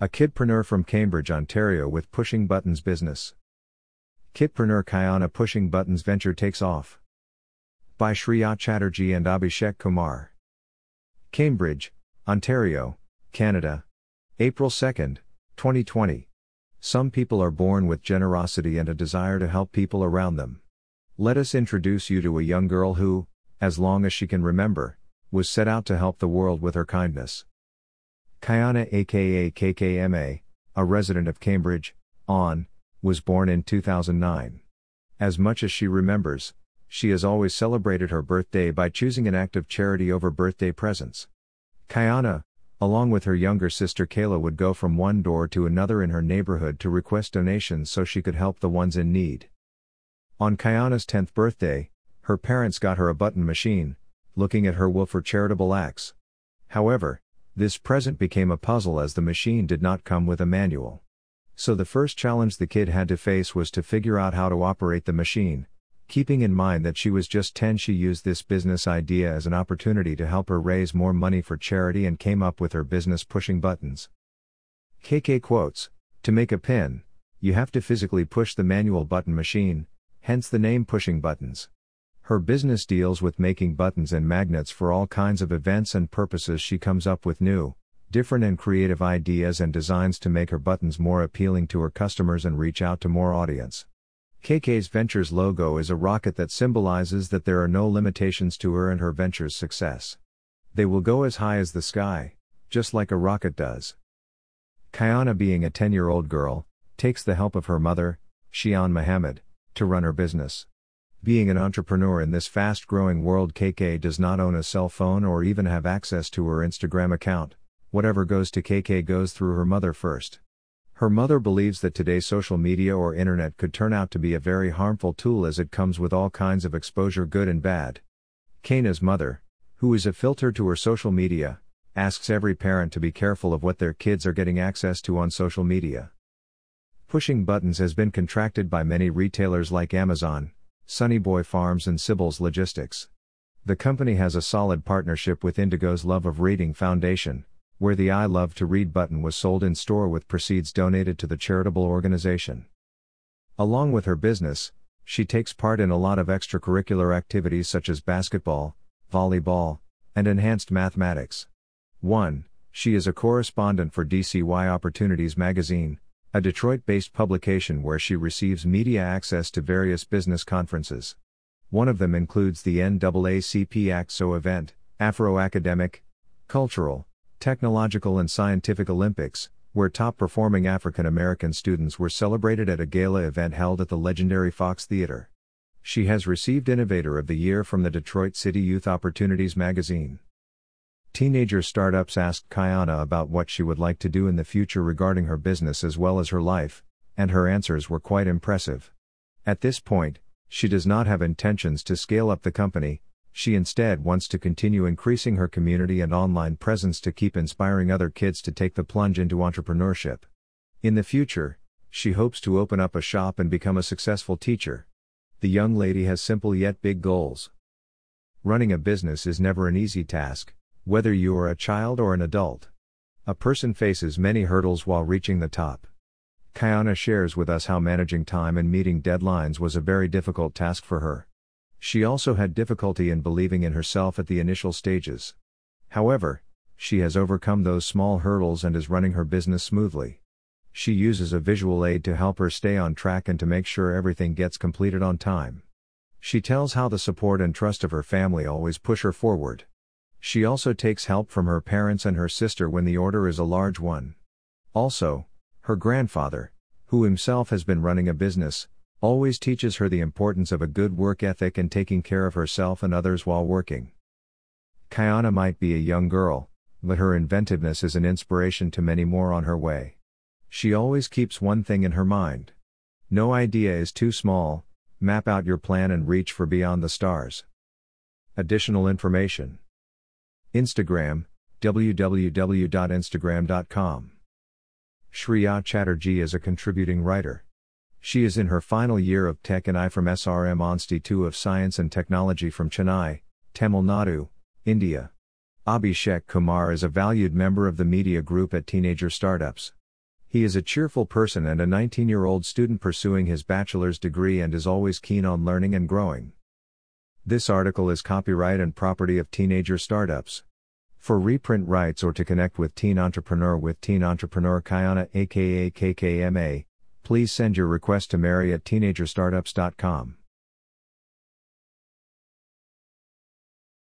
A kidpreneur from Cambridge, Ontario with Pushing Buttons business. Kidpreneur Kayana Pushing Buttons venture takes off. By Shriya Chatterjee and Abhishek Kumar. Cambridge, Ontario, Canada. April 2, 2020. Some people are born with generosity and a desire to help people around them. Let us introduce you to a young girl who, as long as she can remember, was set out to help the world with her kindness. Kayana aka KKMA, a resident of Cambridge, on, was born in 2009. As much as she remembers, she has always celebrated her birthday by choosing an act of charity over birthday presents. Kayana, along with her younger sister Kayla, would go from one door to another in her neighborhood to request donations so she could help the ones in need. On Kayana's 10th birthday, her parents got her a button machine, looking at her will for charitable acts. However, this present became a puzzle as the machine did not come with a manual. So the first challenge the kid had to face was to figure out how to operate the machine. Keeping in mind that she was just 10, she used this business idea as an opportunity to help her raise more money for charity and came up with her business pushing buttons. KK quotes To make a pin, you have to physically push the manual button machine, hence the name Pushing Buttons. Her business deals with making buttons and magnets for all kinds of events and purposes. She comes up with new, different, and creative ideas and designs to make her buttons more appealing to her customers and reach out to more audience. KK's Ventures logo is a rocket that symbolizes that there are no limitations to her and her venture's success. They will go as high as the sky, just like a rocket does. Kayana, being a 10 year old girl, takes the help of her mother, Shian Mohammed, to run her business. Being an entrepreneur in this fast growing world, KK does not own a cell phone or even have access to her Instagram account. Whatever goes to KK goes through her mother first. Her mother believes that today's social media or internet could turn out to be a very harmful tool as it comes with all kinds of exposure, good and bad. Kana's mother, who is a filter to her social media, asks every parent to be careful of what their kids are getting access to on social media. Pushing buttons has been contracted by many retailers like Amazon, Sunnyboy Farms and Sibbles Logistics. The company has a solid partnership with Indigo's Love of Reading Foundation, where the I Love to Read button was sold in store with proceeds donated to the charitable organization. Along with her business, she takes part in a lot of extracurricular activities such as basketball, volleyball, and enhanced mathematics. 1. She is a correspondent for DCY Opportunities magazine, a Detroit based publication where she receives media access to various business conferences. One of them includes the NAACP ACTSO event, Afro Academic, Cultural, Technological, and Scientific Olympics, where top performing African American students were celebrated at a gala event held at the legendary Fox Theater. She has received Innovator of the Year from the Detroit City Youth Opportunities magazine. Teenager startups asked Kayana about what she would like to do in the future regarding her business as well as her life, and her answers were quite impressive. At this point, she does not have intentions to scale up the company, she instead wants to continue increasing her community and online presence to keep inspiring other kids to take the plunge into entrepreneurship. In the future, she hopes to open up a shop and become a successful teacher. The young lady has simple yet big goals. Running a business is never an easy task, whether you are a child or an adult. A person faces many hurdles while reaching the top. Kayana shares with us how managing time and meeting deadlines was a very difficult task for her. She also had difficulty in believing in herself at the initial stages. However, she has overcome those small hurdles and is running her business smoothly. She uses a visual aid to help her stay on track and to make sure everything gets completed on time. She tells how the support and trust of her family always push her forward. She also takes help from her parents and her sister when the order is a large one. Also, her grandfather, who himself has been running a business, always teaches her the importance of a good work ethic and taking care of herself and others while working. Kayana might be a young girl, but her inventiveness is an inspiration to many more on her way. She always keeps one thing in her mind. No idea is too small, map out your plan and reach for beyond the stars. Additional information Instagram, www.instagram.com. Shriya Chatterjee is a contributing writer. She is in her final year of Tech and I from SRM Institute of Science and Technology from Chennai, Tamil Nadu, India. Abhishek Kumar is a valued member of the media group at Teenager Startups. He is a cheerful person and a 19 year old student pursuing his bachelor's degree and is always keen on learning and growing. This article is copyright and property of Teenager Startups. For reprint rights or to connect with Teen Entrepreneur with Teen Entrepreneur Kayana aka KKMA, please send your request to Mary at teenagerstartups.com.